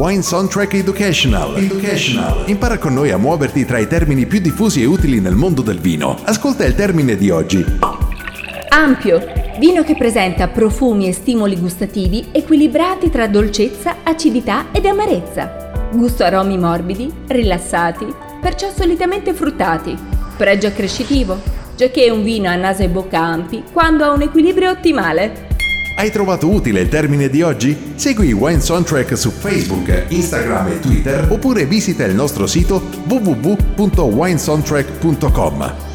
Wine Soundtrack Educational. Educational. Impara con noi a muoverti tra i termini più diffusi e utili nel mondo del vino. Ascolta il termine di oggi. Ampio. Vino che presenta profumi e stimoli gustativi equilibrati tra dolcezza, acidità ed amarezza. Gusto aromi morbidi, rilassati, perciò solitamente fruttati. Pregio accrescitivo, giacché un vino ha naso e bocca ampi quando ha un equilibrio ottimale. Hai trovato utile il termine di oggi? Segui Wine Soundtrack su Facebook, Instagram e Twitter oppure visita il nostro sito www.winesoundtrack.com.